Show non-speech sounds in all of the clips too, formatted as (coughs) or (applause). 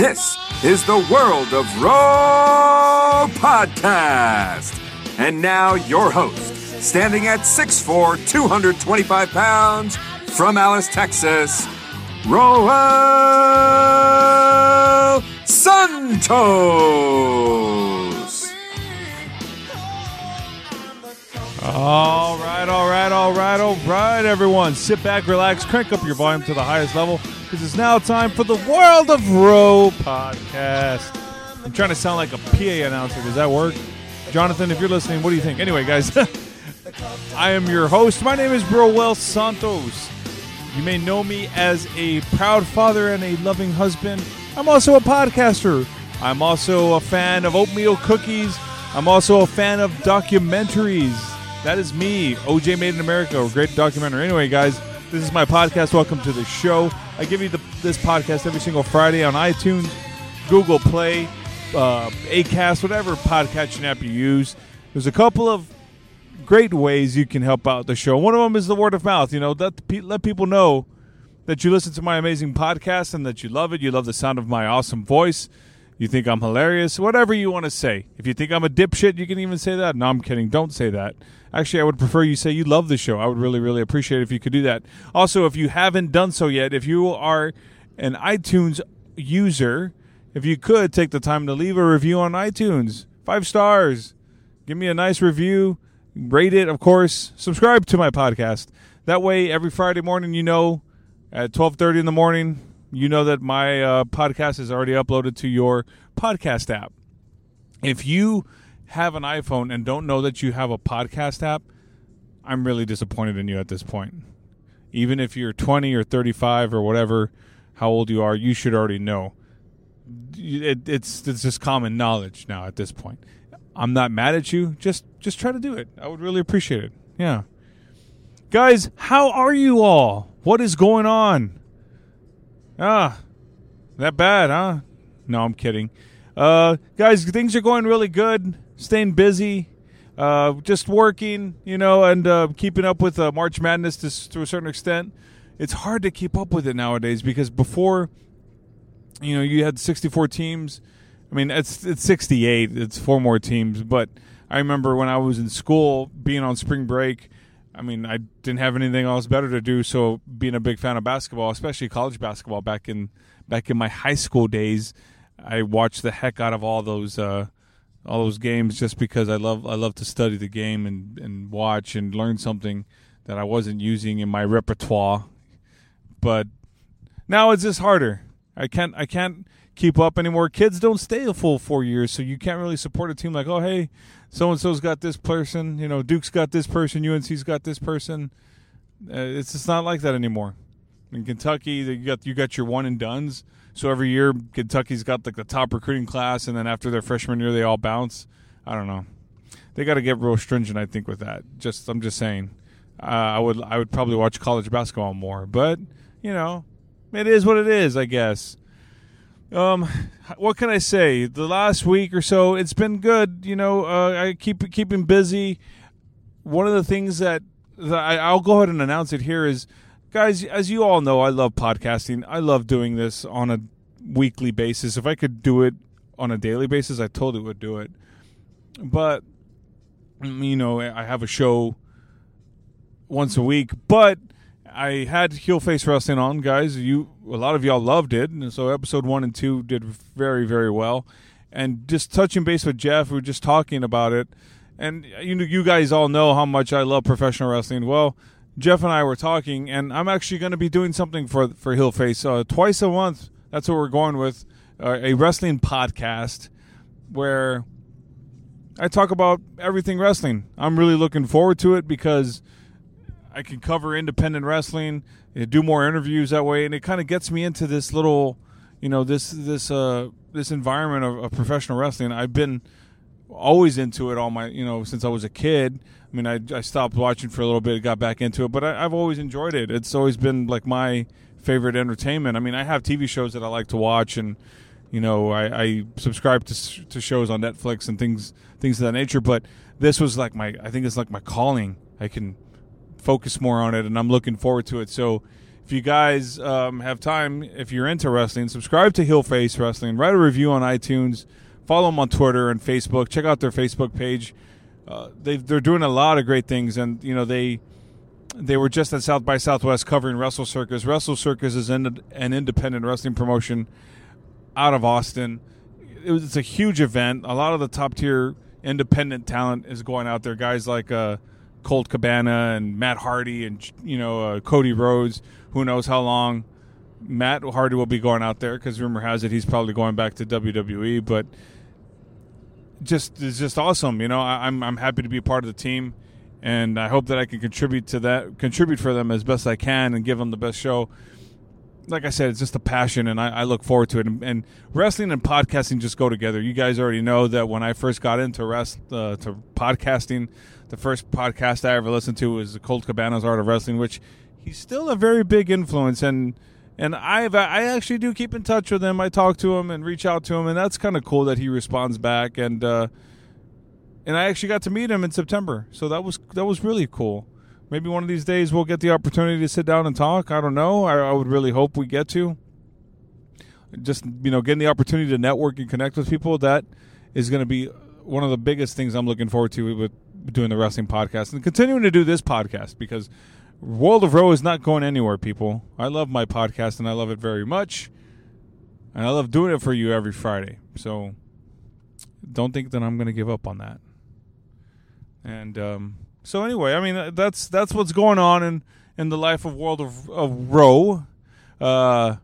This is the World of Raw podcast. And now, your host, standing at 6'4, 225 pounds, from Alice, Texas, Roel Santos. All right, all right, all right, all right, everyone. Sit back, relax, crank up your volume to the highest level because it's now time for the World of Row podcast. I'm trying to sound like a PA announcer. Does that work? Jonathan, if you're listening, what do you think? Anyway, guys, (laughs) I am your host. My name is Roel Santos. You may know me as a proud father and a loving husband. I'm also a podcaster. I'm also a fan of oatmeal cookies. I'm also a fan of documentaries. That is me, OJ Made in America, a great documentary. Anyway, guys, this is my podcast. Welcome to the show. I give you the, this podcast every single Friday on iTunes, Google Play, uh, Acast, whatever podcasting app you use. There's a couple of great ways you can help out the show. One of them is the word of mouth. You know, let let people know that you listen to my amazing podcast and that you love it. You love the sound of my awesome voice. You think I'm hilarious. Whatever you want to say. If you think I'm a dipshit, you can even say that. No, I'm kidding. Don't say that. Actually, I would prefer you say you love the show. I would really, really appreciate it if you could do that. Also, if you haven't done so yet, if you are an iTunes user, if you could take the time to leave a review on iTunes, five stars, give me a nice review, rate it, of course, subscribe to my podcast. That way, every Friday morning, you know, at twelve thirty in the morning, you know that my uh, podcast is already uploaded to your podcast app. If you have an iPhone and don't know that you have a podcast app, I'm really disappointed in you at this point. Even if you're 20 or 35 or whatever, how old you are, you should already know. It, it's it's just common knowledge now at this point. I'm not mad at you. Just just try to do it. I would really appreciate it. Yeah. Guys, how are you all? What is going on? Ah, that bad, huh? No, I'm kidding. Uh, guys, things are going really good. Staying busy, uh, just working, you know, and uh, keeping up with uh, March Madness to, to a certain extent. It's hard to keep up with it nowadays because before, you know, you had 64 teams. I mean, it's it's 68. It's four more teams, but I remember when I was in school, being on spring break. I mean, I didn't have anything else better to do, so being a big fan of basketball, especially college basketball, back in back in my high school days, I watched the heck out of all those uh, all those games just because I love I love to study the game and and watch and learn something that I wasn't using in my repertoire. But now it's just harder. I can't I can't keep up anymore. Kids don't stay a full four years, so you can't really support a team like, oh hey, so and so's got this person, you know, Duke's got this person, UNC's got this person. Uh, it's just not like that anymore. In Kentucky, you got you got your one and dones. So every year, Kentucky's got like the top recruiting class, and then after their freshman year, they all bounce. I don't know. They got to get real stringent, I think, with that. Just I'm just saying. Uh, I would I would probably watch college basketball more, but you know, it is what it is, I guess. Um, what can I say? The last week or so, it's been good. You know, uh, I keep keeping busy. One of the things that, that I, I'll go ahead and announce it here is, guys, as you all know, I love podcasting. I love doing this on a weekly basis. If I could do it on a daily basis, I totally would do it. But you know, I have a show once a week, but I had Heel Face Wrestling on, guys. You a lot of y'all loved it, and so episode one and two did very, very well. And just touching base with Jeff, we were just talking about it, and you know, you guys all know how much I love professional wrestling. Well, Jeff and I were talking, and I'm actually going to be doing something for for Heel Face uh, twice a month. That's what we're going with uh, a wrestling podcast where I talk about everything wrestling. I'm really looking forward to it because I can cover independent wrestling, do more interviews that way, and it kind of gets me into this little, you know, this this uh this environment of, of, professional wrestling. I've been always into it all my, you know, since I was a kid. I mean, I, I stopped watching for a little bit, got back into it, but I, I've always enjoyed it. It's always been like my favorite entertainment. I mean, I have TV shows that I like to watch, and you know, I, I subscribe to to shows on Netflix and things things of that nature. But this was like my, I think it's like my calling. I can focus more on it, and I'm looking forward to it. So if you guys um, have time, if you're into wrestling, subscribe to Heel Face Wrestling. Write a review on iTunes. Follow them on Twitter and Facebook. Check out their Facebook page. Uh, they they're doing a lot of great things, and you know they they were just at South by Southwest covering Wrestle Circus. Wrestle Circus is an, an independent wrestling promotion out of Austin. It was, it's a huge event. A lot of the top tier independent talent is going out there. Guys like uh, Colt Cabana and Matt Hardy and you know uh, Cody Rhodes. Who knows how long Matt Hardy will be going out there? Because rumor has it he's probably going back to WWE. But just it's just awesome. You know, I, I'm I'm happy to be a part of the team and I hope that I can contribute to that, contribute for them as best I can, and give them the best show. Like I said, it's just a passion, and I, I look forward to it. And, and, wrestling and podcasting just go together. You guys already know that when I first got into rest uh, to podcasting, the first podcast I ever listened to was Colt Cabana's Art of Wrestling, which he's still a very big influence and. And I I actually do keep in touch with him. I talk to him and reach out to him, and that's kind of cool that he responds back. And uh, and I actually got to meet him in September. So that was that was really cool. Maybe one of these days we'll get the opportunity to sit down and talk. I don't know. I, I would really hope we get to. Just you know, getting the opportunity to network and connect with people that is going to be one of the biggest things I'm looking forward to with doing the wrestling podcast and continuing to do this podcast because World of Row is not going anywhere, people. I love my podcast and I love it very much. And I love doing it for you every Friday. So don't think that I'm going to give up on that. And um, so anyway, I mean that's that's what's going on in in the life of World of of Row. Uh,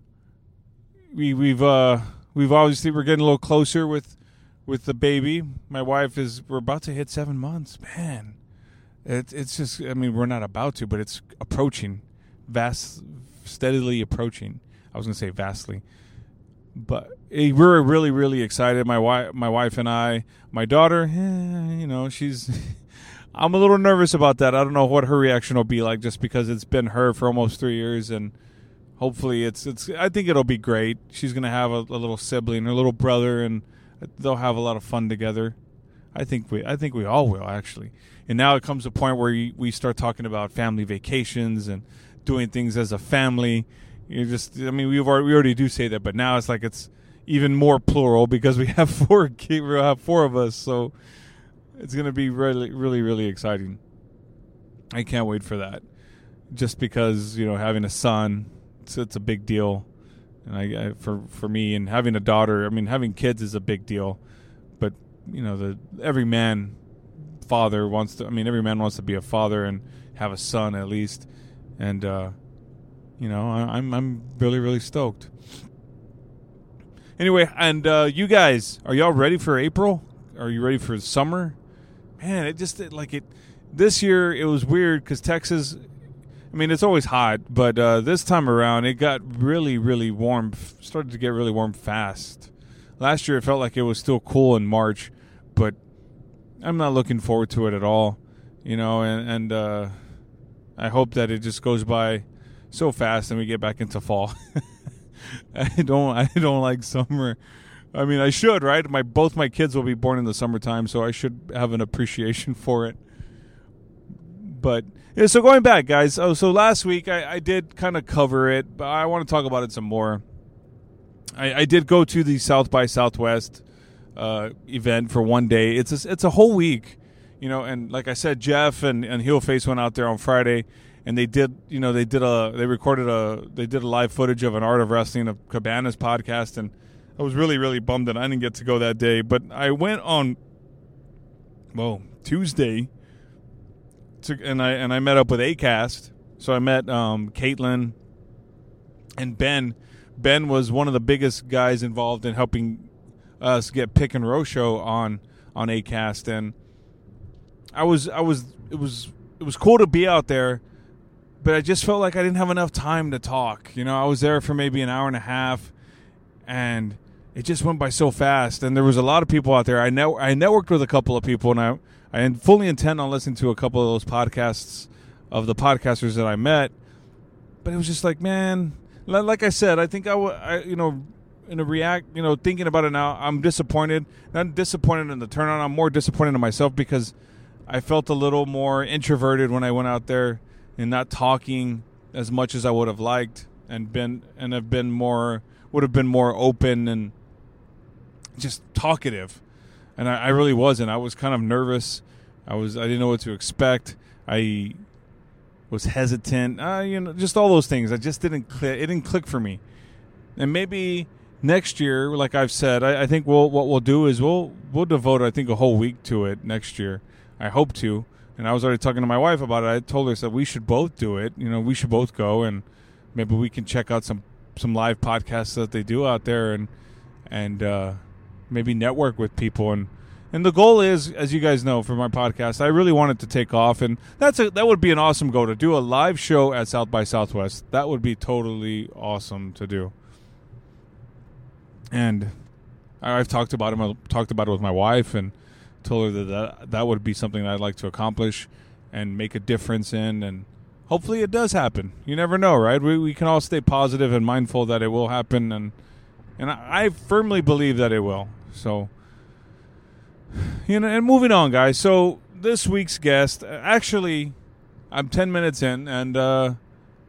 we we've uh, we've obviously we're getting a little closer with with the baby. My wife is we're about to hit seven months. Man, it, it's just I mean we're not about to, but it's approaching, vast, steadily approaching. I was gonna say vastly, but eh, we're really really excited. My wife, my wife and I, my daughter, eh, you know, she's. (laughs) I'm a little nervous about that. I don't know what her reaction will be like, just because it's been her for almost three years, and hopefully it's it's. I think it'll be great. She's gonna have a, a little sibling, her little brother, and they'll have a lot of fun together. I think we I think we all will actually. And now it comes a point where we start talking about family vacations and doing things as a family. You just I mean we've already, we already do say that, but now it's like it's even more plural because we have (laughs) four we have four of us. So it's going to be really, really, really exciting. I can't wait for that. Just because you know having a son, it's, it's a big deal, and I, I, for for me and having a daughter. I mean, having kids is a big deal, but you know the every man father wants to. I mean, every man wants to be a father and have a son at least, and uh, you know I, I'm I'm really really stoked. Anyway, and uh, you guys, are y'all ready for April? Are you ready for summer? Man, it just like it. This year it was weird because Texas. I mean, it's always hot, but uh, this time around it got really, really warm. Started to get really warm fast. Last year it felt like it was still cool in March, but I'm not looking forward to it at all. You know, and and uh, I hope that it just goes by so fast and we get back into fall. (laughs) I don't I don't like summer. I mean, I should, right? My both my kids will be born in the summertime, so I should have an appreciation (laughs) for it. But yeah, so going back, guys. Oh, so last week I, I did kind of cover it, but I want to talk about it some more. I, I did go to the South by Southwest uh, event for one day. It's a, it's a whole week, you know. And like I said, Jeff and and Heel Face went out there on Friday, and they did, you know, they did a they recorded a they did a live footage of an Art of Wrestling of Cabana's podcast and I was really, really bummed that I didn't get to go that day. But I went on, well, Tuesday, to, and I and I met up with Acast. So I met um, Caitlin and Ben. Ben was one of the biggest guys involved in helping us get Pick and Row show on on Acast, and I was I was it was it was cool to be out there, but I just felt like I didn't have enough time to talk. You know, I was there for maybe an hour and a half, and it just went by so fast, and there was a lot of people out there. I know I networked with a couple of people, and I I fully intend on listening to a couple of those podcasts of the podcasters that I met. But it was just like, man, like I said, I think I, I you know, in a react, you know, thinking about it now, I'm disappointed. Not disappointed in the turnout. I'm more disappointed in myself because I felt a little more introverted when I went out there and not talking as much as I would have liked, and been and have been more would have been more open and just talkative. And I, I really wasn't. I was kind of nervous. I was I didn't know what to expect. I was hesitant. Uh, you know, just all those things. I just didn't click. It didn't click for me. And maybe next year, like I've said, I, I think we'll what we'll do is we'll we'll devote I think a whole week to it next year. I hope to. And I was already talking to my wife about it. I told her that we should both do it. You know, we should both go and maybe we can check out some some live podcasts that they do out there and and uh, maybe network with people and and the goal is, as you guys know, for my podcast, I really want it to take off, and that's a that would be an awesome goal to do a live show at South by Southwest. That would be totally awesome to do. And I've talked about it. I talked about it with my wife, and told her that, that that would be something that I'd like to accomplish and make a difference in, and hopefully it does happen. You never know, right? We we can all stay positive and mindful that it will happen, and and I firmly believe that it will. So you know, and moving on, guys. So this week's guest, actually, I'm ten minutes in, and uh,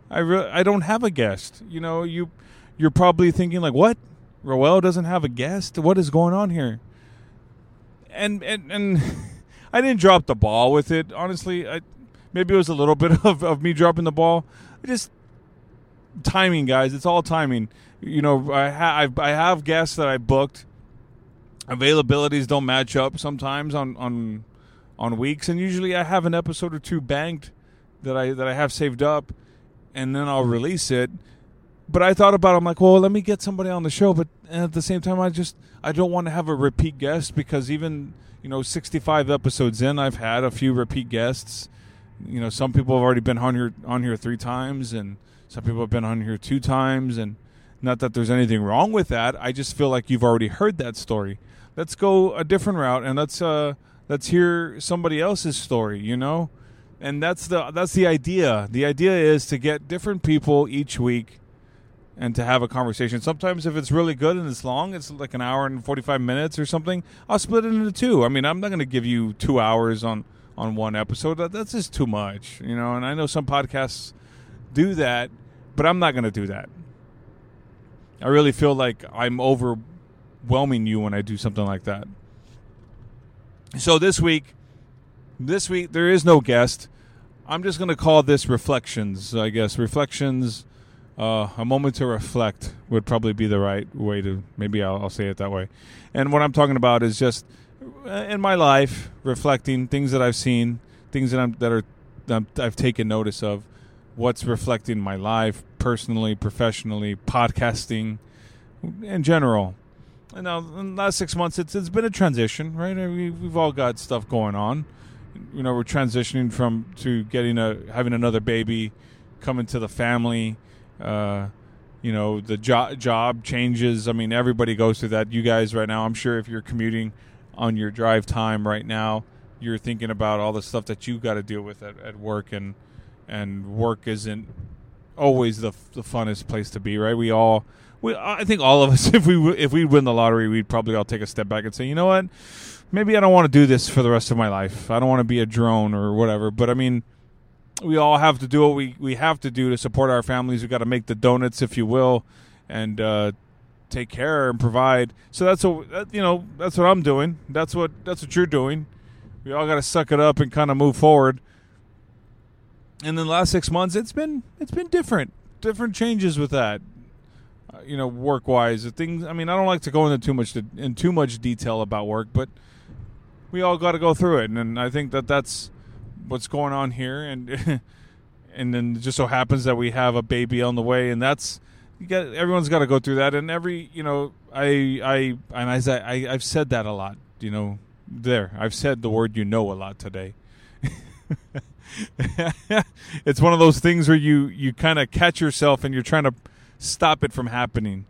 I re- I don't have a guest. You know, you you're probably thinking like, what? Roel doesn't have a guest. What is going on here? And and and (laughs) I didn't drop the ball with it. Honestly, I, maybe it was a little bit (laughs) of, of me dropping the ball. I just timing, guys. It's all timing. You know, I, ha- I have guests that I booked availabilities don't match up sometimes on on on weeks, and usually I have an episode or two banked that I that I have saved up, and then I'll release it. But I thought about it, I'm like, well, let me get somebody on the show, but at the same time, I just I don't want to have a repeat guest because even you know 65 episodes in, I've had a few repeat guests. You know, some people have already been on here on here three times, and some people have been on here two times, and not that there's anything wrong with that. I just feel like you've already heard that story let's go a different route and let's uh let's hear somebody else's story you know? And that's the that's the idea. The idea is to get different people each week and to have a conversation. Sometimes if it's really good and it's long it's like an hour and 45 minutes or something i'll split it into two. I mean i'm not going to give you two hours on on one episode. That, that's just too much you know? And i know some podcasts do that but i'm not going to do that. I really feel like i'm over overwhelming you when I do something like that. So this week, this week there is no guest. I'm just going to call this reflections. I guess reflections. Uh, a moment to reflect would probably be the right way to. Maybe I'll, I'll say it that way. And what I'm talking about is just uh, in my life, reflecting things that I've seen, things that I'm that are that I've taken notice of, what's reflecting my life personally, professionally, podcasting, in general you know, in the last six months, it's it's been a transition, right? We, we've all got stuff going on. You know, we're transitioning from to getting a having another baby, coming to the family. Uh, you know, the job job changes. I mean, everybody goes through that. You guys right now, I'm sure, if you're commuting on your drive time right now, you're thinking about all the stuff that you've got to deal with at, at work, and and work isn't always the the funnest place to be, right? We all we, I think all of us, (laughs) if we if we win the lottery, we'd probably all take a step back and say, you know what, maybe I don't want to do this for the rest of my life. I don't want to be a drone or whatever. But I mean, we all have to do what we we have to do to support our families. We got to make the donuts, if you will, and uh, take care and provide. So that's what you know. That's what I'm doing. That's what that's what you're doing. We all got to suck it up and kind of move forward. And then the last six months, it's been it's been different, different changes with that you know, work wise, things. I mean, I don't like to go into too much to, in too much detail about work, but we all got to go through it, and, and I think that that's what's going on here, and (laughs) and then it just so happens that we have a baby on the way, and that's you got everyone's got to go through that, and every you know, I I and I, I I've said that a lot, you know, there I've said the word you know a lot today. (laughs) it's one of those things where you you kind of catch yourself and you're trying to stop it from happening.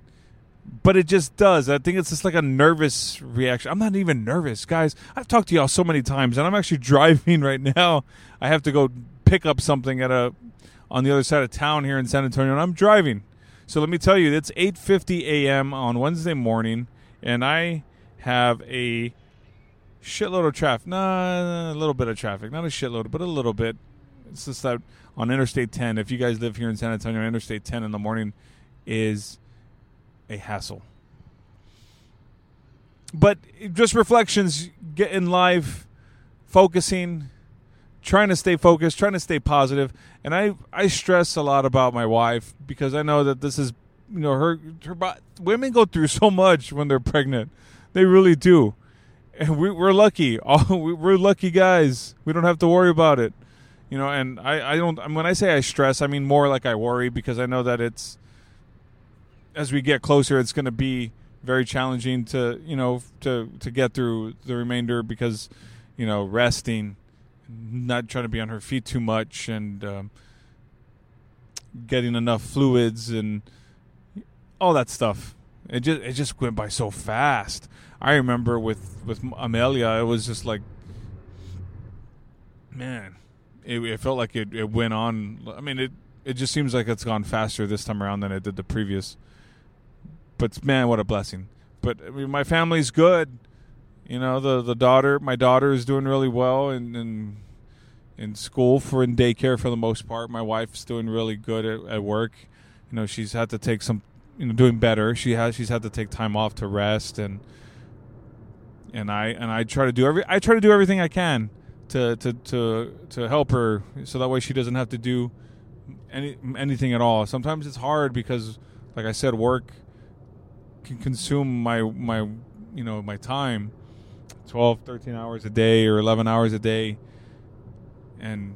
But it just does. I think it's just like a nervous reaction. I'm not even nervous, guys. I've talked to y'all so many times, and I'm actually (laughs) driving right now. I have to go pick up something at a on the other side of town here in San Antonio, and I'm driving. So let me tell you, it's 8:50 a.m. on Wednesday morning, and I have a shitload of traffic. Nah, a little bit of traffic, not a shitload, but a little bit. It's just that on Interstate 10, if you guys live here in San Antonio, Interstate 10 in the morning is a hassle. But just reflections, get in life, focusing, trying to stay focused, trying to stay positive. And I, I stress a lot about my wife because I know that this is, you know, her, her women go through (laughs) so much when they're pregnant. They really do. And we, we're lucky. (laughs) we're lucky guys. We don't have to worry about it. You know, and I, I don't, when I say I stress, I mean more like I worry because I know that it's, as we get closer, it's going to be very challenging to you know to to get through the remainder because you know resting, not trying to be on her feet too much, and um, getting enough fluids and all that stuff. It just it just went by so fast. I remember with with Amelia, it was just like, man, it, it felt like it, it went on. I mean, it it just seems like it's gone faster this time around than it did the previous but man, what a blessing. But I mean, my family's good. You know, the the daughter, my daughter is doing really well in in, school for in daycare for the most part. My wife's doing really good at, at work. You know, she's had to take some, you know, doing better. She has she's had to take time off to rest and and I and I try to do every I try to do everything I can to to to to help her so that way she doesn't have to do any anything at all. Sometimes it's hard because like I said work can consume my my you know my time 12 13 hours a day or 11 hours a day. And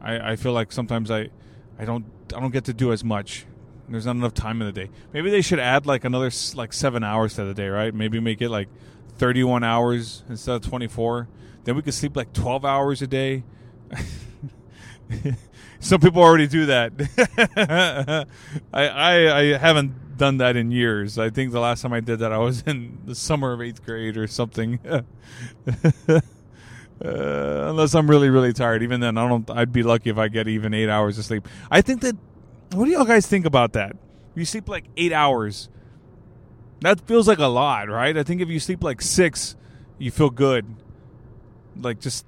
I, I feel like sometimes I I don't I don't get to do as much. There's not enough time in the day. Maybe they should add like another like 7 hours to the day right? Maybe make it like 31 hours instead of 24 then we could sleep like 12 hours a day (laughs) some people already do that (laughs) I, I I haven't done that in years. I think the last time I did that, I was in the summer of eighth grade or something. (laughs) uh, unless I'm really, really tired. Even then, I don't. I'd be lucky if I get even eight hours of sleep. I think that. What do y'all guys think about that? You sleep like eight hours. That feels like a lot, right? I think if you sleep like six, you feel good. Like just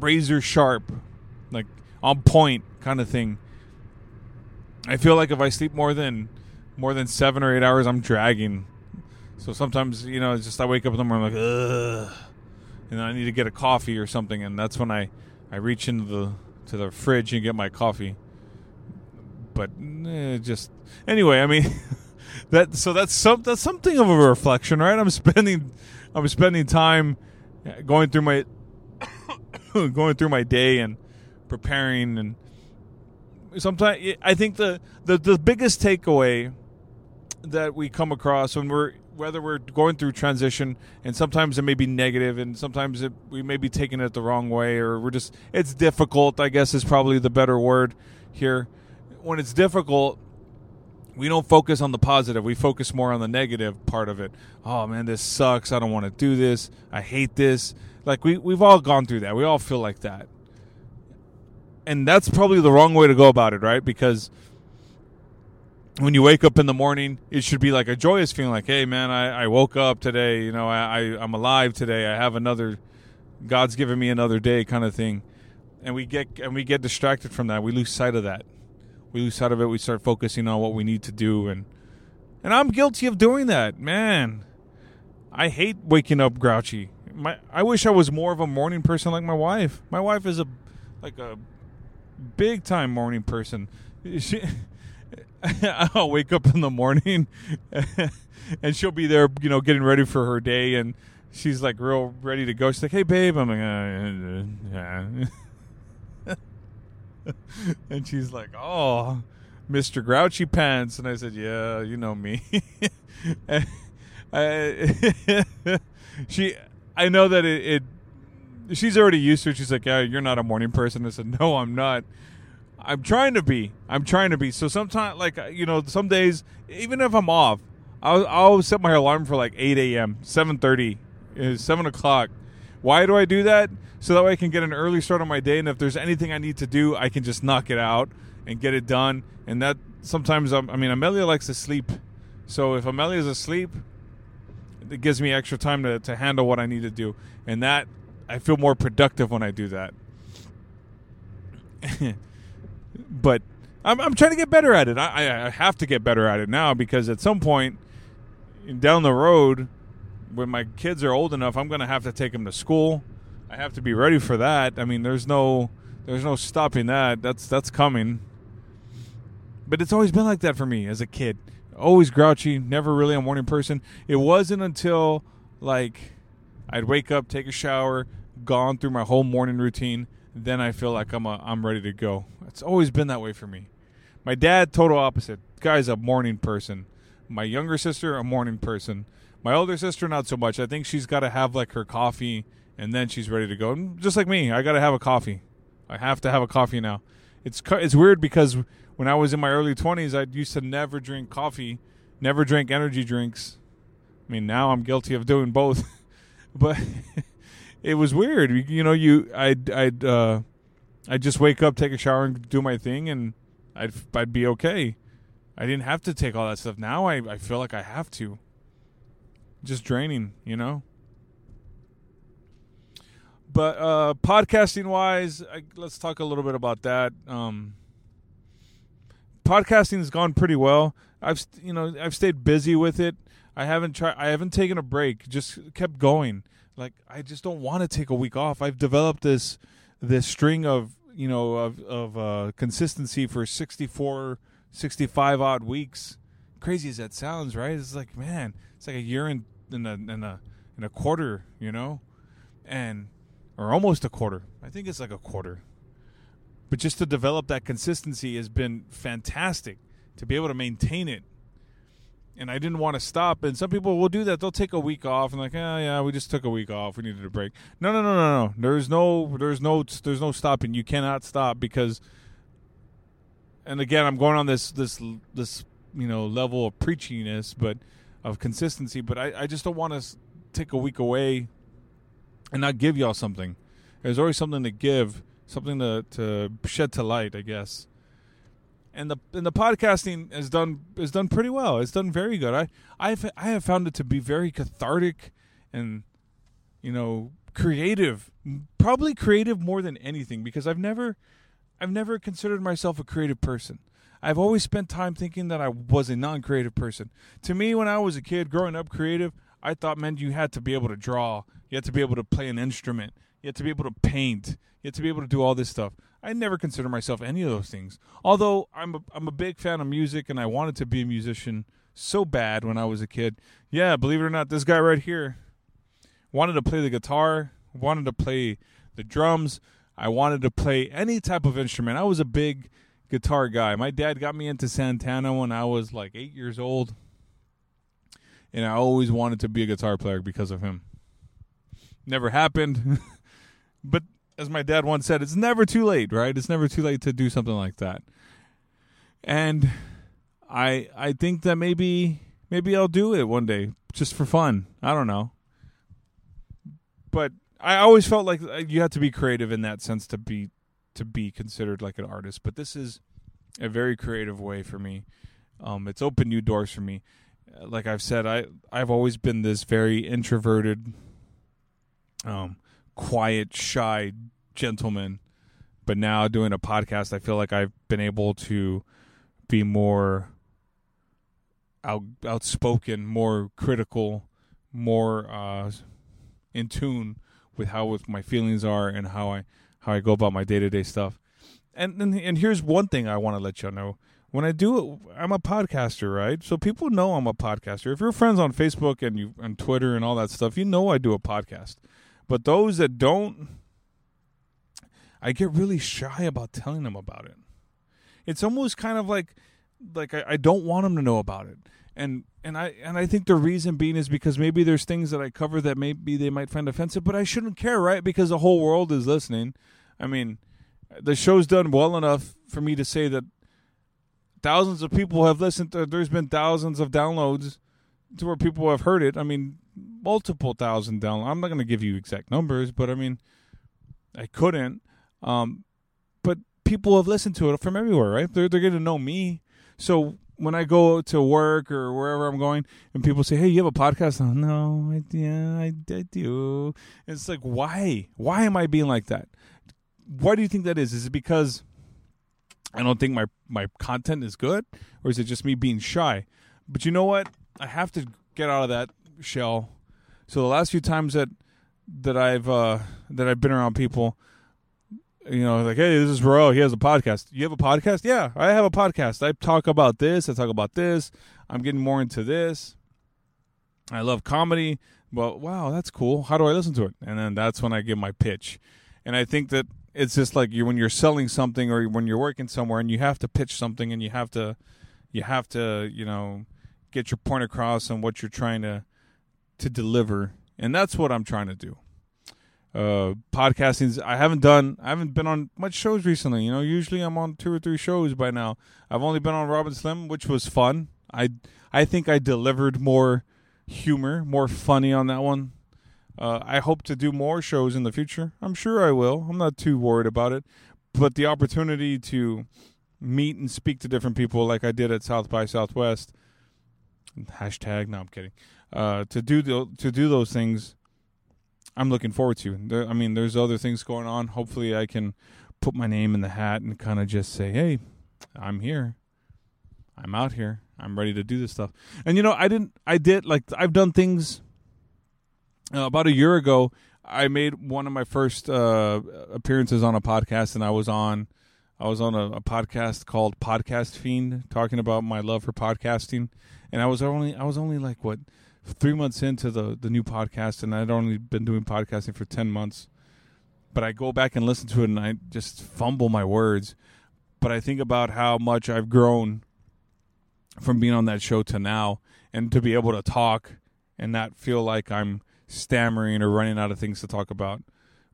razor sharp, on point kind of thing. I feel like if I sleep more than more than seven or eight hours, I'm dragging. So sometimes, you know, just I wake up in the morning I'm like, ugh, and I need to get a coffee or something, and that's when I, I reach into the to the fridge and get my coffee. But eh, just anyway, I mean, (laughs) that so that's some that's something of a reflection, right? I'm spending I'm spending time going through my (coughs) going through my day and preparing and sometimes I think the, the the biggest takeaway that we come across when we're whether we're going through transition and sometimes it may be negative and sometimes it, we may be taking it the wrong way or we're just it's difficult i guess is probably the better word here. When it's difficult we don't focus on the positive. We focus more on the negative part of it. Oh man this sucks. I don't want to do this. I hate this. Like we, we've all gone through that. We all feel like that and that's probably the wrong way to go about it right because when you wake up in the morning, it should be like a joyous feeling, like, "Hey, man, I, I woke up today. You know, I, I I'm alive today. I have another. God's given me another day, kind of thing." And we get and we get distracted from that. We lose sight of that. We lose sight of it. We start focusing on what we need to do, and and I'm guilty of doing that, man. I hate waking up grouchy. My I wish I was more of a morning person like my wife. My wife is a like a big time morning person. She (laughs) I'll wake up in the morning (laughs) and she'll be there, you know, getting ready for her day and she's like real ready to go. She's like, "Hey babe." I'm like, uh, yeah. (laughs) and she's like, "Oh, Mr. Grouchy Pants." And I said, "Yeah, you know me." I, she I know that it, it she's already used to it. She's like, "Yeah, you're not a morning person." I said, "No, I'm not." I'm trying to be. I'm trying to be. So sometimes, like uh, you know, some days, even if I'm off, I'll, I'll set my alarm for like 8 a.m., 7:30, is uh, 7 o'clock. Why do I do that? So that way I can get an early start on my day, and if there's anything I need to do, I can just knock it out and get it done. And that sometimes, I'm, I mean, Amelia likes to sleep, so if Amelia's asleep, it gives me extra time to, to handle what I need to do, and that I feel more productive when I do that (laughs) but I'm, I'm trying to get better at it. I, I have to get better at it now because at some point down the road, when my kids are old enough, I'm going to have to take them to school. I have to be ready for that. I mean, there's no there's no stopping that. That's that's coming. But it's always been like that for me as a kid. Always grouchy, never really a morning person. It wasn't until like I'd wake up, take a shower, gone through my whole morning routine, then I feel like I'm a, I'm ready to go. It's always been that way for me. My dad, total opposite. Guy's a morning person. My younger sister, a morning person. My older sister, not so much. I think she's got to have like her coffee and then she's ready to go. Just like me, I got to have a coffee. I have to have a coffee now. It's it's weird because when I was in my early 20s, I used to never drink coffee, never drink energy drinks. I mean, now I'm guilty of doing both. (laughs) but (laughs) it was weird. You know, you I'd I'd uh I'd just wake up, take a shower and do my thing and I'd I'd be okay. I didn't have to take all that stuff. Now I I feel like I have to. Just draining, you know? But uh, podcasting wise, I, let's talk a little bit about that. Um, podcasting has gone pretty well. I've you know I've stayed busy with it. I haven't tried. I haven't taken a break. Just kept going. Like I just don't want to take a week off. I've developed this this string of you know of of uh, consistency for 64, 65 odd weeks. Crazy as that sounds, right? It's like man, it's like a year in in a in a in a quarter, you know, and or almost a quarter. I think it's like a quarter. But just to develop that consistency has been fantastic to be able to maintain it. And I didn't want to stop. And some people will do that. They'll take a week off and like, oh yeah, we just took a week off. We needed a break. No, no, no, no, no. There's no, there's no, there's no stopping. You cannot stop because. And again, I'm going on this, this, this, you know, level of preachiness, but of consistency. But I, I just don't want to take a week away and not give y'all something. There's always something to give, something to to shed to light, I guess. And the and the podcasting has done has done pretty well. It's done very good. I I've I have found it to be very cathartic and you know creative. Probably creative more than anything because I've never I've never considered myself a creative person. I've always spent time thinking that I was a non-creative person. To me, when I was a kid growing up creative, I thought meant you had to be able to draw, you had to be able to play an instrument, you had to be able to paint, you had to be able to do all this stuff. I never consider myself any of those things. Although I'm a, I'm a big fan of music and I wanted to be a musician so bad when I was a kid. Yeah, believe it or not, this guy right here wanted to play the guitar, wanted to play the drums. I wanted to play any type of instrument. I was a big guitar guy. My dad got me into Santana when I was like eight years old. And I always wanted to be a guitar player because of him. Never happened. (laughs) but as my dad once said, it's never too late, right? It's never too late to do something like that. And I I think that maybe maybe I'll do it one day just for fun. I don't know. But I always felt like uh, you have to be creative in that sense to be to be considered like an artist. But this is a very creative way for me. Um, it's opened new doors for me. Like I've said, I I've always been this very introverted, um, quiet, shy gentleman. But now doing a podcast, I feel like I've been able to be more out, outspoken, more critical, more uh, in tune with how with my feelings are and how I how I go about my day to day stuff. And, and and here's one thing I want to let y'all know. When I do it, I'm a podcaster, right? So people know I'm a podcaster. If you're friends on Facebook and you on Twitter and all that stuff, you know I do a podcast. But those that don't, I get really shy about telling them about it. It's almost kind of like like I, I don't want them to know about it. And and I and I think the reason being is because maybe there's things that I cover that maybe they might find offensive, but I shouldn't care, right? Because the whole world is listening. I mean, the show's done well enough for me to say that thousands of people have listened. To, there's been thousands of downloads to where people have heard it. I mean, multiple thousand downloads. I'm not going to give you exact numbers, but I mean, I couldn't. Um, but people have listened to it from everywhere, right? They're they're getting to know me. So when I go to work or wherever I'm going, and people say, "Hey, you have a podcast?" No, I, yeah, I, I do. And it's like, why? Why am I being like that? Why do you think that is? Is it because I don't think my my content is good, or is it just me being shy? But you know what? I have to get out of that shell. So the last few times that that I've uh, that I've been around people, you know, like, hey, this is Roel. He has a podcast. You have a podcast? Yeah, I have a podcast. I talk about this. I talk about this. I'm getting more into this. I love comedy. Well, wow, that's cool. How do I listen to it? And then that's when I give my pitch. And I think that it's just like you when you're selling something or when you're working somewhere and you have to pitch something and you have to you have to you know get your point across and what you're trying to to deliver and that's what i'm trying to do uh podcasting i haven't done i haven't been on much shows recently you know usually i'm on two or three shows by now i've only been on robin slim which was fun i i think i delivered more humor more funny on that one uh, I hope to do more shows in the future. I'm sure I will. I'm not too worried about it. But the opportunity to meet and speak to different people, like I did at South by Southwest, hashtag. No, I'm kidding. Uh, to do the, to do those things, I'm looking forward to. There, I mean, there's other things going on. Hopefully, I can put my name in the hat and kind of just say, "Hey, I'm here. I'm out here. I'm ready to do this stuff." And you know, I didn't. I did like I've done things uh, about a year ago, I made one of my first uh, appearances on a podcast, and I was on, I was on a, a, podcast called Podcast Fiend, talking about my love for podcasting, and I was only, I was only like what, three months into the the new podcast, and I'd only been doing podcasting for ten months, but I go back and listen to it, and I just fumble my words, but I think about how much I've grown from being on that show to now, and to be able to talk and not feel like I'm stammering or running out of things to talk about.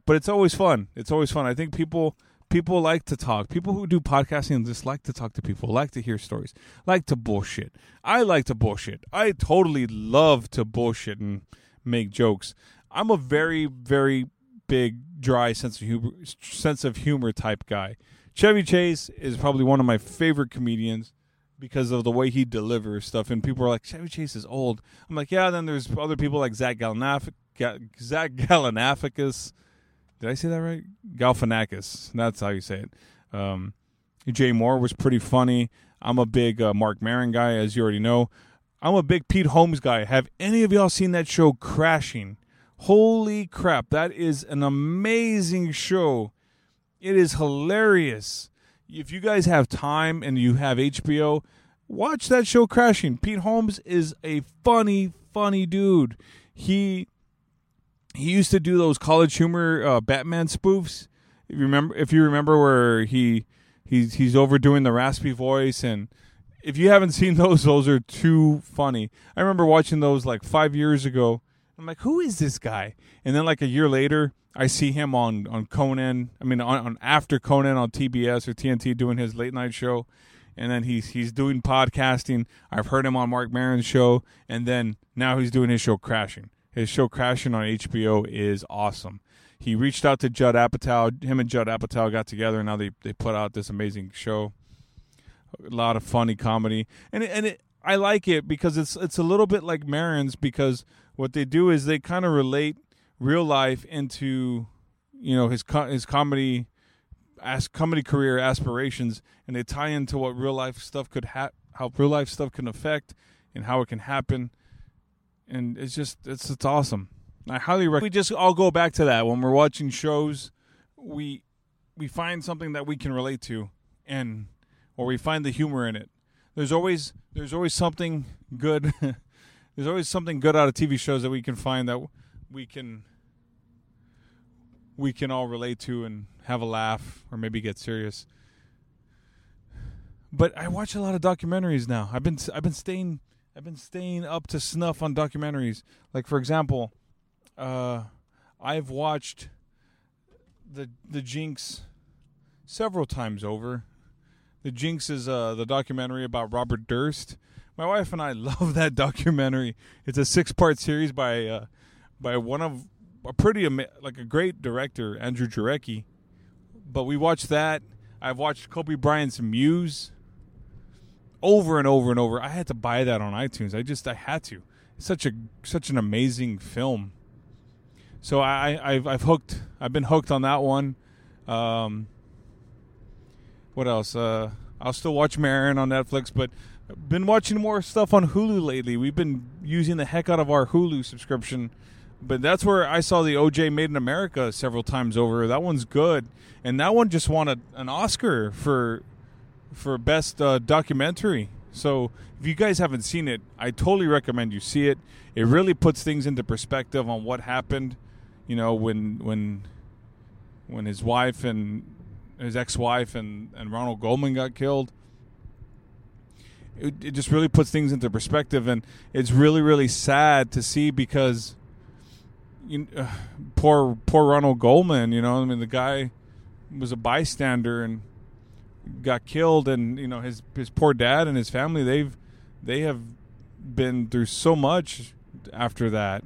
But it's always fun. It's always fun. I think people people like to talk. People who do podcasting just like to talk to people, like to hear stories, like to bullshit. I like to bullshit. I totally love to bullshit and make jokes. I'm a very very big dry sense of humor, sense of humor type guy. Chevy Chase is probably one of my favorite comedians because of the way he delivers stuff. And people are like, Chevy Chase is old. I'm like, yeah. Then there's other people like Zach Galifianakis. Zach Galifianakis. Did I say that right? Galifianakis. That's how you say it. Um, Jay Mohr was pretty funny. I'm a big uh, Marc Maron guy, as you already know. I'm a big Pete Holmes guy. Have any of y'all seen that show, Crashing? Holy crap. That is an amazing show. It is hilarious if you guys have time and you have HBO, watch that show Crashing. Pete Holmes is a funny, funny dude. He he used to do those college humor uh, Batman spoofs. If you remember, if you remember where he he's he's overdoing the raspy voice, and if you haven't (laughs) seen those, those are too funny. I remember watching those like five years ago. I'm like, who is this guy? And then like a year later, I see him on on Conan. I mean, on, on, after Conan on TBS or TNT doing his late night show, and then he's he's doing podcasting. I've heard him on Marc Maron's show, and then now he's doing his show Crashing. His show Crashing on HBO is awesome. He reached out to Judd Apatow. Him and Judd Apatow got together, and now they they put out this amazing show. A lot of funny comedy, and it, and it, I like it because it's it's a little bit like Maron's because what they do is they kind of relate real life into you know his his comedy as comedy career aspirations and they tie into what real life stuff could ha- how real life stuff can affect and how it can happen and it's just it's it's awesome i highly recommend we just all go back to that when we're watching shows we we find something that we can relate to and or we find the humor in it there's always there's always something good (laughs) there's always something good out of tv shows that we can find that we can we can all relate to and have a laugh or maybe get serious. But I watch a lot of documentaries now. I've been I've been staying I've been staying up to snuff on documentaries. Like for example, uh, I've watched the the Jinx several times over. The Jinx is uh, the documentary about Robert Durst. My wife and I (laughs) love that documentary. It's a six part series by uh, by one of a pretty like a great director, Andrew Jarecki. But we watched that. I've watched Kobe Bryant's Muse over and over and over. I had to buy that on iTunes. I just I had to. It's such a such an amazing film. So I I've I've hooked. I've been hooked on that one. Um, what else? Uh, I'll still watch Maron on Netflix, but I've been watching more stuff on Hulu lately. We've been using the heck out of our Hulu subscription, but that's where I saw the OJ Made in America several times over. That one's good, and that one just won a, an Oscar for for best uh, documentary. So if you guys haven't seen it, I totally recommend you see it. It really puts things into perspective on what happened. You know, when when when his wife and his ex-wife and, and Ronald Goldman got killed. It, it just really puts things into perspective, and it's really really sad to see because you, uh, poor poor Ronald Goldman. You know, I mean the guy was a bystander and got killed, and you know his his poor dad and his family they've they have been through so much after that.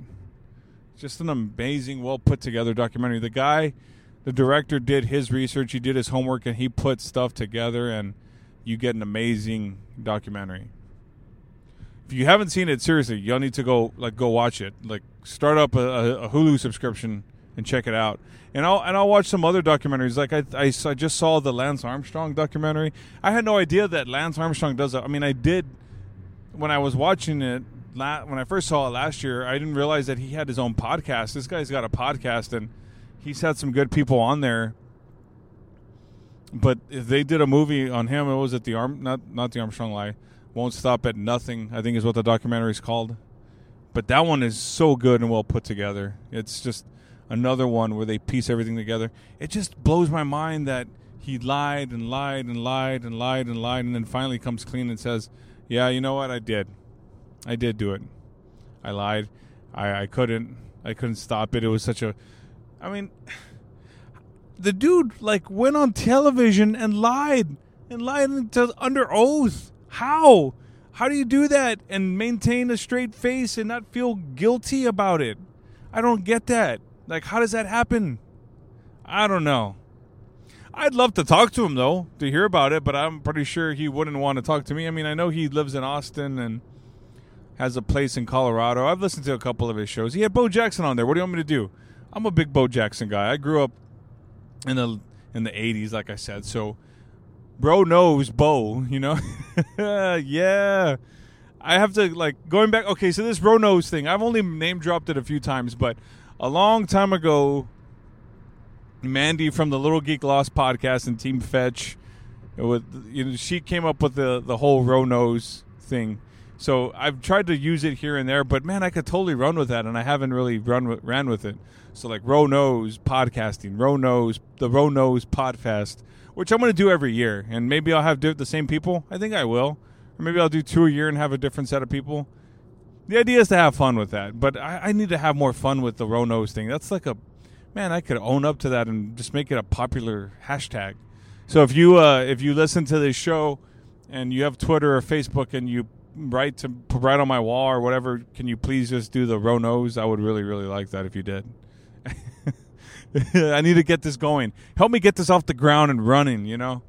Just an amazing, well put together documentary. The guy the director did his research, he did his homework, and he put stuff together, and you get an amazing documentary. If you haven't seen it, seriously, y'all need to go like go watch it. Like start up a, a Hulu subscription and check it out. And I'll and I'll watch some other documentaries. Like I, I, I just saw the Lance Armstrong documentary. I had no idea that Lance Armstrong does. That. I mean, I did when I was watching it when I first saw it last year. I didn't realize that he had his own podcast. This guy's got a podcast and he's had some good people on there. But they did a movie on him, it was at the arm not not the Armstrong lie. Won't stop at nothing. I think is what the documentary is called. But that one is so good and well put together. It's just another one where they piece everything together. It just blows my mind that he lied and lied and lied and lied and lied and then finally comes clean and says, "Yeah, you know what? I did. I did do it. I lied. I, I couldn't. I couldn't stop it. It was such a I mean, the dude like went on television and lied and lied under oath. How? How do you do that and maintain a straight face and not feel guilty about it? I don't get that. Like, how does that happen? I don't know. I'd love to talk to him though to hear about it, but I'm pretty sure he wouldn't want to talk to me. I mean, I know he lives in Austin and has a place in Colorado. I've listened to a couple of his shows. He had Bo Jackson on there. What do you want me to do? I'm a big Bo Jackson guy. I grew up in the in the 80s, like I said. So, bro knows Bo. You know, (laughs) yeah. I have to like going back. Okay, so this bro knows thing. I've only name dropped it a few times, but a long time ago, Mandy from the Little Geek Lost podcast and Team Fetch, uh, with you know, she came up with the the whole bro knows thing so I've tried to use it here and there, but man, I could totally run with that, and I haven't really run with, ran with it. So like Row Knows podcasting, Row Knows the Row Knows podcast, which I'm going to do every year, and maybe I'll have the same people. I think I will, or maybe I'll do two a year and have a different set of people. The idea is to have fun with that, but I, I need to have more fun with the Row Knows thing. That's like a man, I could own up to that and just make it a popular hashtag. So if you uh, if you listen to this show and you have Twitter or Facebook and you write to write on my wall or whatever, can you please just do the row nose? I would really really like that if you did. (laughs) I need to get this going. Help me get this off the ground and running. You know.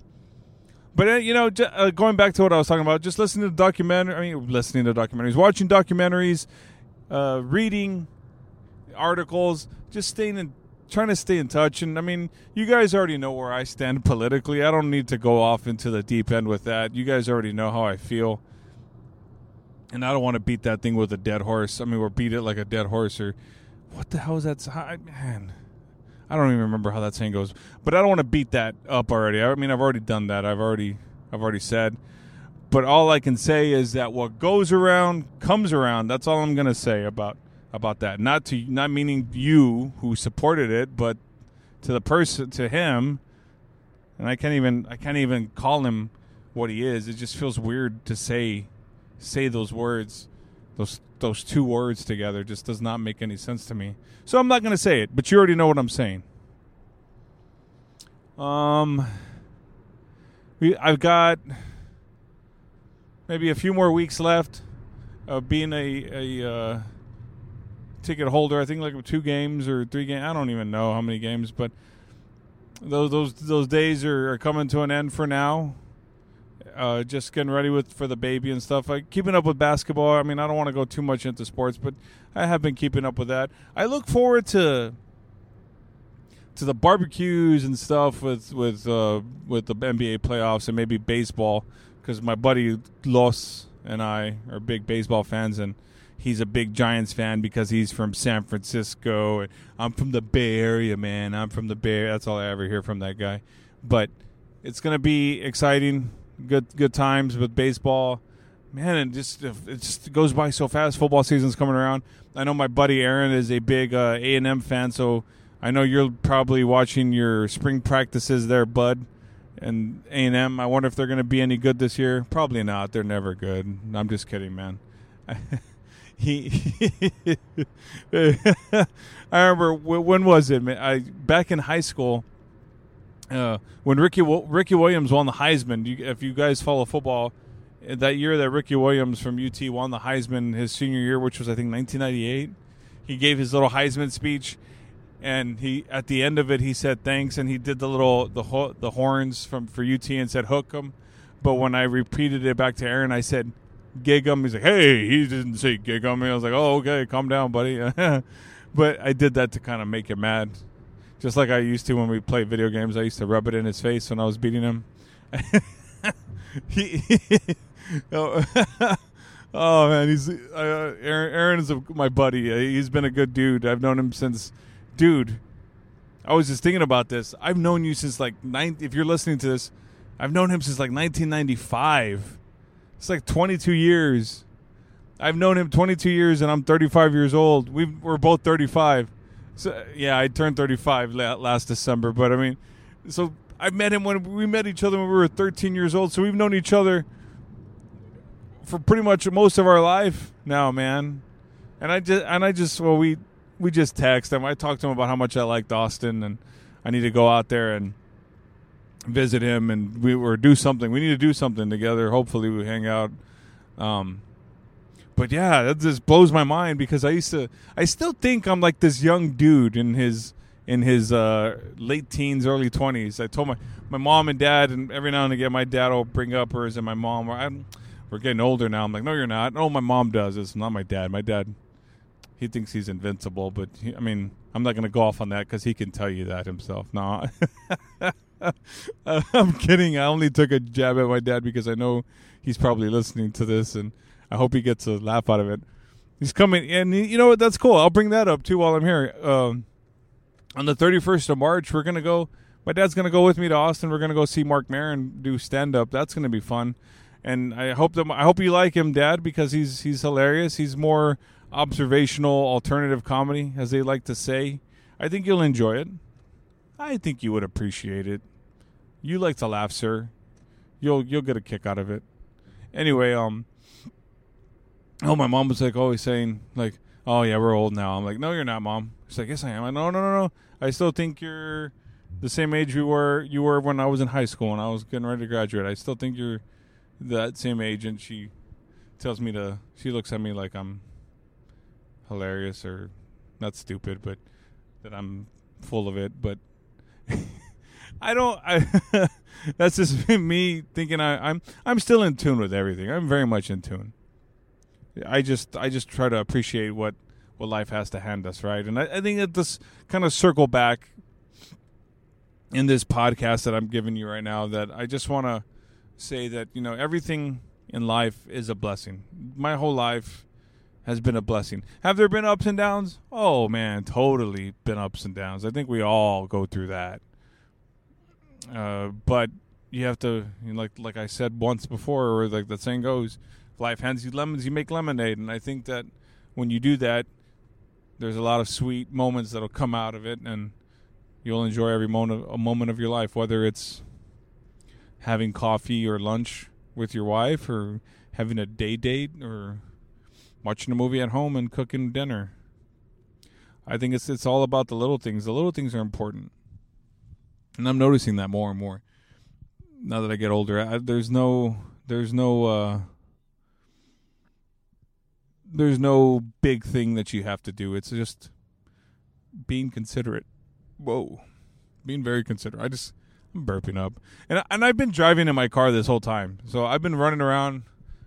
But uh, you know, j- uh, going back to what I was talking about, just listening to documentary. I mean, listening to documentaries, watching documentaries, uh, reading articles, just staying in, trying to stay in touch. And I mean, you guys already know where I stand (laughs) politically. I don't need to go off into the deep end with that. You guys already know how I feel and I don't want to beat that thing with a dead horse. I mean, or beat it like a dead horse, or what the hell is that? Man, I don't even remember how that saying goes. But I don't want to beat that up already. I mean, I've already done that. I've already, I've already said. But all I can say is that what goes around comes around. That's all I'm gonna say about about that. Not to not meaning you who supported it, but to the person, to him. And I can't even I can't even call him what he is. It just feels weird to say say those words, those those two words together just does not make any sense to me. So I'm not going to say it, but you already know what I'm saying. Um we I've got maybe a few more weeks left of being a a uh, ticket holder. I think like two games or three games. I don't even know how many games, but those those those days are, are coming to an end for now uh, just getting ready with for the baby and stuff. Like keeping up with basketball. I mean, I don't want to go too much into sports, but I have been keeping up with that. I look forward to to the barbecues and stuff with with uh, with the NBA playoffs and maybe baseball because my buddy Los and I are big baseball fans and he's a big Giants fan because he's from San Francisco and I'm from the Bay Area, man. I'm from the Bay. That's all I ever hear from that guy. But it's gonna be exciting, good good times with baseball. Man, and just it just goes by so fast. Football season's coming around. I know my buddy Aaron is a big uh, A and M fan, so I know you're probably watching your spring practices there, bud. And A and M. I wonder if they're going to be any good this year. Probably not. They're never good. I'm just kidding, man. (laughs) he, (laughs) I remember when was it? Man? I back in high school. Uh, when Ricky Ricky Williams won the Heisman, you, if you guys follow football, that year that Ricky Williams from UT won the Heisman his senior year, which was I think 1998. He gave his little Heisman speech, and he at the end of it he said thanks, and he did the little the the horns from for UT and said hook 'em. But when I repeated it back to Aaron, I said gig 'em. He's like, hey, he didn't say gig 'em. I was like, oh, okay, calm down, buddy. (laughs) but I did that to kind of make him mad, just like I used to when we played video games. I used to rub it in his face when I was beating him. (laughs) he, (laughs) oh, (laughs) oh, man, he's uh, Aaron, Aaron is a, my buddy. Uh, he's been a good dude. I've known him since, dude. I was just thinking about this. I've known you since like nine. If you're listening to this, I've known him since like 1995. It's like 22 years. I've known him 22 years, and I'm 35 years old. we we're both 35. So yeah, I turned 35 last December. But I mean, so I met him when we met each other when we were 13 years old. So we've known each other for pretty much most of our life now, man. And I just and I just well we we just text him. I talked to him about how much I liked Austin and I need to go out there and visit him and we or do something. We need to do something together. Hopefully we hang out. Um but yeah, that just blows my mind because I used to I still think I'm like this young dude in his in his uh, late teens, early twenties. I told my my mom and dad, and every now and again, my dad will bring up hers and my mom. I'm, we're getting older now. I'm like, no, you're not. No, my mom does. It's not my dad. My dad, he thinks he's invincible, but he, I mean, I'm not going to go off on that because he can tell you that himself. No, (laughs) I'm kidding. I only took a jab at my dad because I know he's probably listening to this, and I hope he gets a laugh out of it. He's coming, and he, you know what? That's cool. I'll bring that up too while I'm here. Um, on the 31st of March, we're gonna go. My dad's gonna go with me to Austin. We're gonna go see Marc Maron do stand up. That's gonna be fun and I hope that I hope you like him, Dad, because he's he's hilarious. He's more observational, alternative comedy, as they like to say. I think you'll enjoy it. I think you would appreciate it. You like to laugh, sir. You'll you'll get a kick out of it. Anyway, um, oh, my mom was like always saying like, "Oh yeah, we're old now." I'm like, "No, you're not, mom." She's like, "Yes, I am." Like, no, no, no, no. I still think you're the same age you were you were when I was in high school and I was getting ready to graduate. I still think you're that same age. And she tells me to. She looks at me like I'm hilarious or not stupid, but that I'm full of it. But (laughs) I don't. I (laughs) that's just (laughs) me thinking I, I'm I'm still in tune with everything. I'm very much in tune. I just I just try to appreciate what what life has to hand us, right? And I, I think that this kind of circle back in this podcast that I'm giving you right now. That I just want to say that you know everything in life is a blessing. My whole life has been a blessing. Have there been ups and downs? Oh man, totally been ups and downs. I think we all go through that. Uh, but you have to, you know, like like I said once before, or like the saying goes, life hands you lemons, you make lemonade. And I think that when you do that, there's a lot of sweet moments that'll come out of it, and you'll enjoy every moment a moment of your life, whether it's having coffee or lunch with your wife or having a day date or watching a movie at home and cooking dinner. I think it's it's all about the little things. The little things are important. And I'm noticing that more and more. Now that I get older, I, there's no there's no uh there's no big thing that you have to do. It's just being considerate. Whoa. Being very considerate. I just I'm burping up, and and I've been driving in my car this whole time. So I've been running around,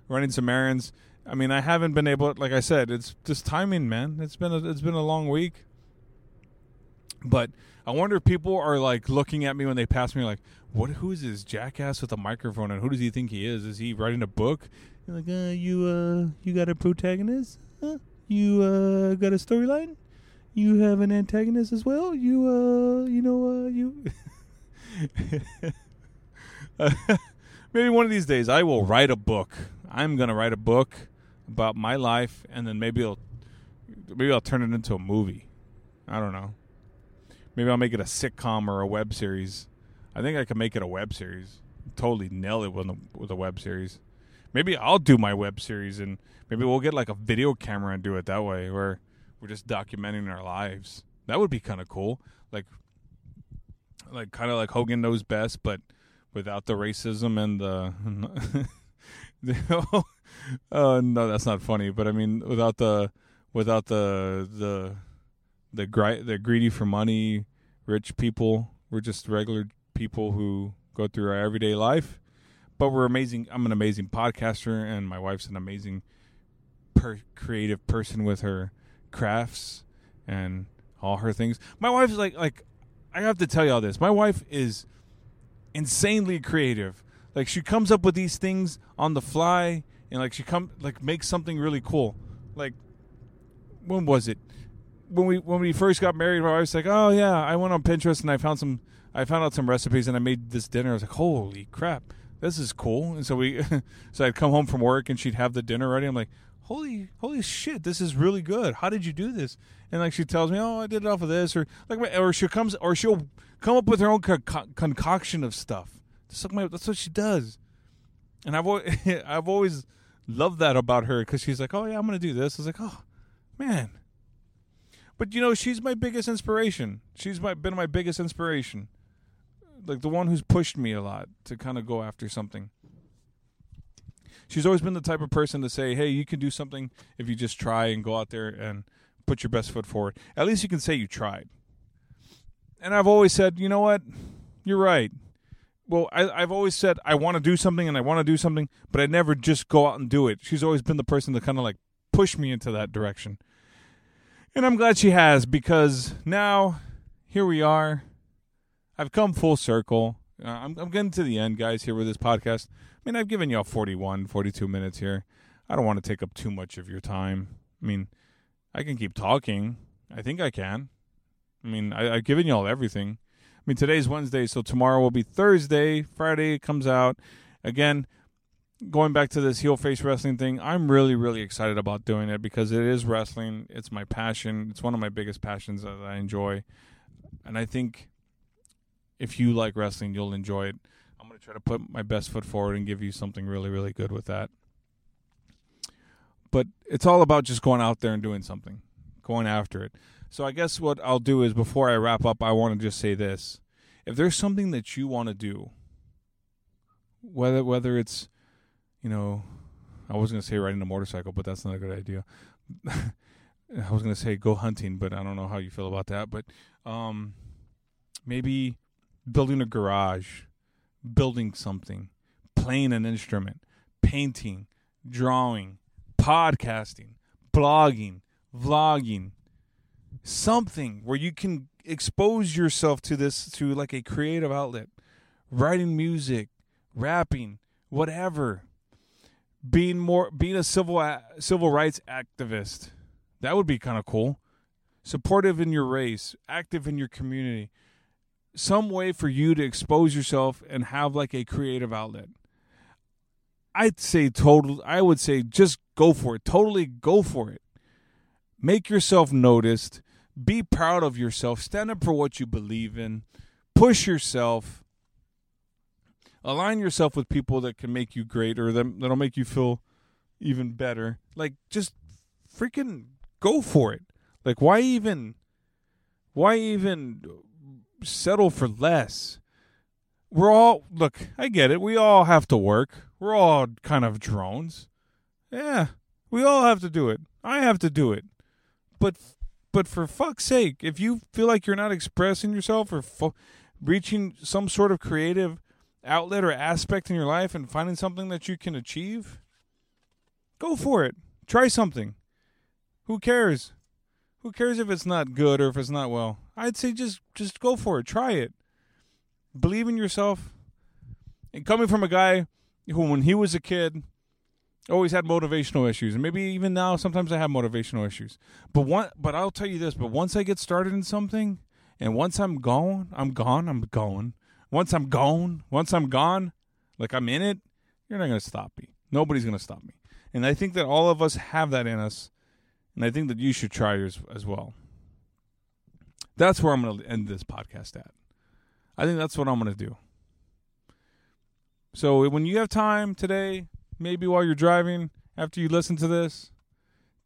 running some errands. I mean, I haven't been able. Like I said, it's just timing, man. It's been a, it's been a long week. But I wonder if people are like looking at me when they pass me, like, "What? Who is this jackass with a microphone? And who does he think he is? Is he writing a book?" You're like, uh, "You, uh, you got a protagonist? Huh? You, uh, got a storyline? You have an antagonist as well? You, uh, you know, uh, you." (laughs) maybe one of these days I will write a book. I'm gonna write a book about my life, and then maybe I'll maybe I'll turn it into a movie. I don't know. Maybe I'll make it a sitcom or a web series. I think I can make it a web series. Totally nail it with with a web series. Maybe I'll do my web series, and maybe we'll get like a video camera and do it that way, where we're just documenting our lives. That would be kind of cool. Like, like kind of like Hogan knows best, but without the racism and the. (laughs) oh no, that's not funny. But I mean, without the without the the the gri- the greedy for money, rich people. We're just regular people who go through our everyday life, but we're amazing. I'm an amazing podcaster, and my wife's an amazing, per- creative person with her crafts and all her things. My wife's like like I have to tell you all this. My wife is insanely creative. Like she comes up with these things on the fly, and like she come like makes something really cool. Like when was it? when we when we first got married, my wife's like, "Oh yeah, I went on Pinterest and I found some, I found out some recipes and I made this dinner." I was like, "Holy crap, this is cool!" And so we, (laughs) so I'd come home from work and she'd have the dinner ready. I'm like, "Holy, holy shit, this is really good! How did you do this?" And like she tells me, "Oh, I did it off of this," or like, or she comes, or she'll come up with her own co- concoction of stuff. That's, my, that's what she does, and I've always, (laughs) I've always loved that about her because she's like, "Oh yeah, I'm gonna do this." I was like, "Oh man." But you know, she's my biggest inspiration. She's my been my biggest inspiration. Like the one who's pushed me a lot to kind of go after something. She's always been the type of person to say, "Hey, you can do something if you just try and go out there and put your best foot forward. At least you can say you tried." And I've always said, "You know what? You're right." Well, I, I've always said I want to do something and I want to do something, but I never just go out and do it. She's always been the person to kind of like push me into that direction. And I'm glad she has because now here we are. I've come full circle. Uh, I'm, I'm getting to the end, guys, here with this podcast. I mean, I've given y'all 41, 42 minutes here. I don't want to take up too much of your time. I mean, I can keep talking. I think I can. I mean, I, I've given y'all everything. I mean, today's Wednesday, so tomorrow will be Thursday. Friday comes out. Again, going back to this heel face wrestling thing, I'm really, really excited about doing it because it is wrestling. It's my passion. It's one of my biggest passions that I enjoy. And I think if you like wrestling, you'll enjoy it. I'm going to try to put my best foot forward and give you something really, really good with that. But it's all about just going out there and doing something, going after it. So I guess what I'll do is before I wrap up, I want to just say this. If there's something that you want to do, whether whether it's you know, I was going to say riding a motorcycle, but that's not a good idea. (laughs) I was going to say go hunting, but I don't know how you feel about that. But um, maybe building a garage, building something, playing an instrument, painting, drawing, podcasting, blogging, vlogging, something where you can expose yourself to this to like a creative outlet, writing music, rapping, whatever being more being a civil civil rights activist. That would be kind of cool. Supportive in your race, active in your community. Some way for you to expose yourself and have like a creative outlet. I'd say total I would say just go for it. Totally go for it. Make yourself noticed. Be proud of yourself. Stand up for what you believe in. Push yourself align yourself with people that can make you great or that, that'll make you feel even better. Like just freaking go for it. Like why even why even settle for less? We're all look, I get it. We all have to work. We're all kind of drones. Yeah, we all have to do it. I have to do it. But but for fuck's sake, if you feel like you're not expressing yourself or fo- reaching some sort of creative outlet or aspect in your life and finding something that you can achieve, go for it. Try something. Who cares? Who cares if it's not good or if it's not well? I'd say just just go for it. Try it. Believe in yourself. And coming from a guy who, when he was a kid, always had motivational issues, and maybe even now, sometimes I have motivational issues. But one, but I'll tell you this: but once I get started in something, and once I'm gone, I'm gone. I'm going. Once I'm gone, once I'm gone, like I'm in it, you're not gonna stop me. Nobody's gonna stop me. And I think that all of us have that in us, and I think that you should try yours as well. That's where I'm gonna end this podcast at. I think that's what I'm gonna do. So when you have time today, maybe while you're driving, after you listen to this,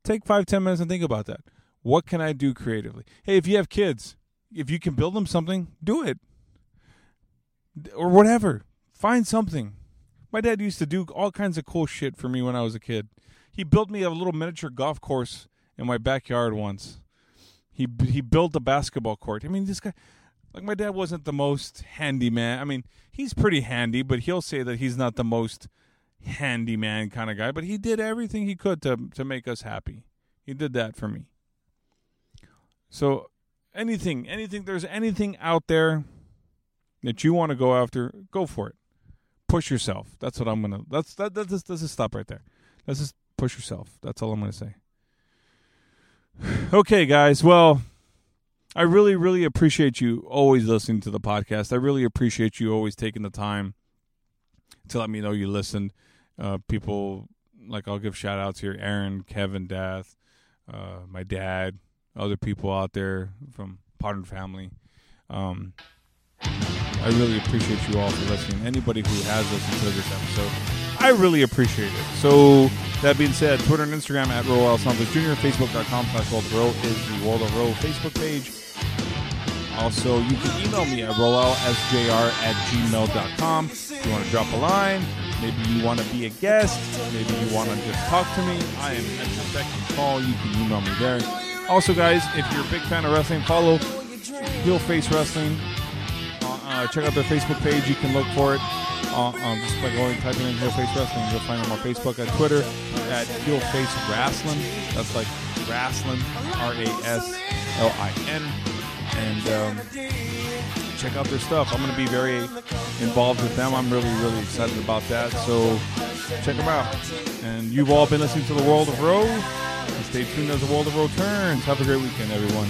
take five, ten minutes and think about that. What can I do creatively? Hey, if you have kids, if you can build them something, do it. Or whatever. Find something. My dad used to do all kinds of cool shit for me when I was a kid. He built me a little miniature golf course in my backyard once. He he built a basketball court. I mean, this guy like my dad wasn't the most handy man. I mean, he's pretty handy, but he'll say that he's not the most handyman kind of guy, but he did everything he could to to make us happy. He did that for me. So anything, anything there's anything out there that you want to go after, go for it. Push yourself. That's what I'm gonna. That's that. That let's, let's just stop right there. Let's just push yourself. That's all I'm gonna say. Okay, guys. Well, I really, really appreciate you always listening to the podcast. I really appreciate you always taking the time to let me know you listened. Uh, people like I'll give shout outs here: Aaron, Kevin, Dath, uh, my dad, other people out there from Modern Family. Um, I really appreciate you all for listening. Anybody who has listened to this episode, I really appreciate it. So that being said, Twitter and Instagram at Roel Santos Jr., Facebook.com slash World of Row is the World of Row Facebook page. Also, you can email me at roelsjr at gmail.com. If you want to drop a line, maybe you want to be a guest, maybe you want to just talk to me, I am at your beck and call. You can email me there. Also, guys, if you're a big fan of wrestling, follow Heel Face Wrestling. Uh, uh, check out their Facebook page. You can look for it. Uh, um, just by going typing in Heel Face Wrestling, you'll find them on Facebook, at Twitter, at Heel Face Wrestling. That's like wrestling, R A S L I N. And um, check out their stuff. I'm going to be very involved with them. I'm really, really excited about that. So check them out. And you've all been listening to the World of Row. Stay tuned as the World of Row turns. Have a great weekend, everyone.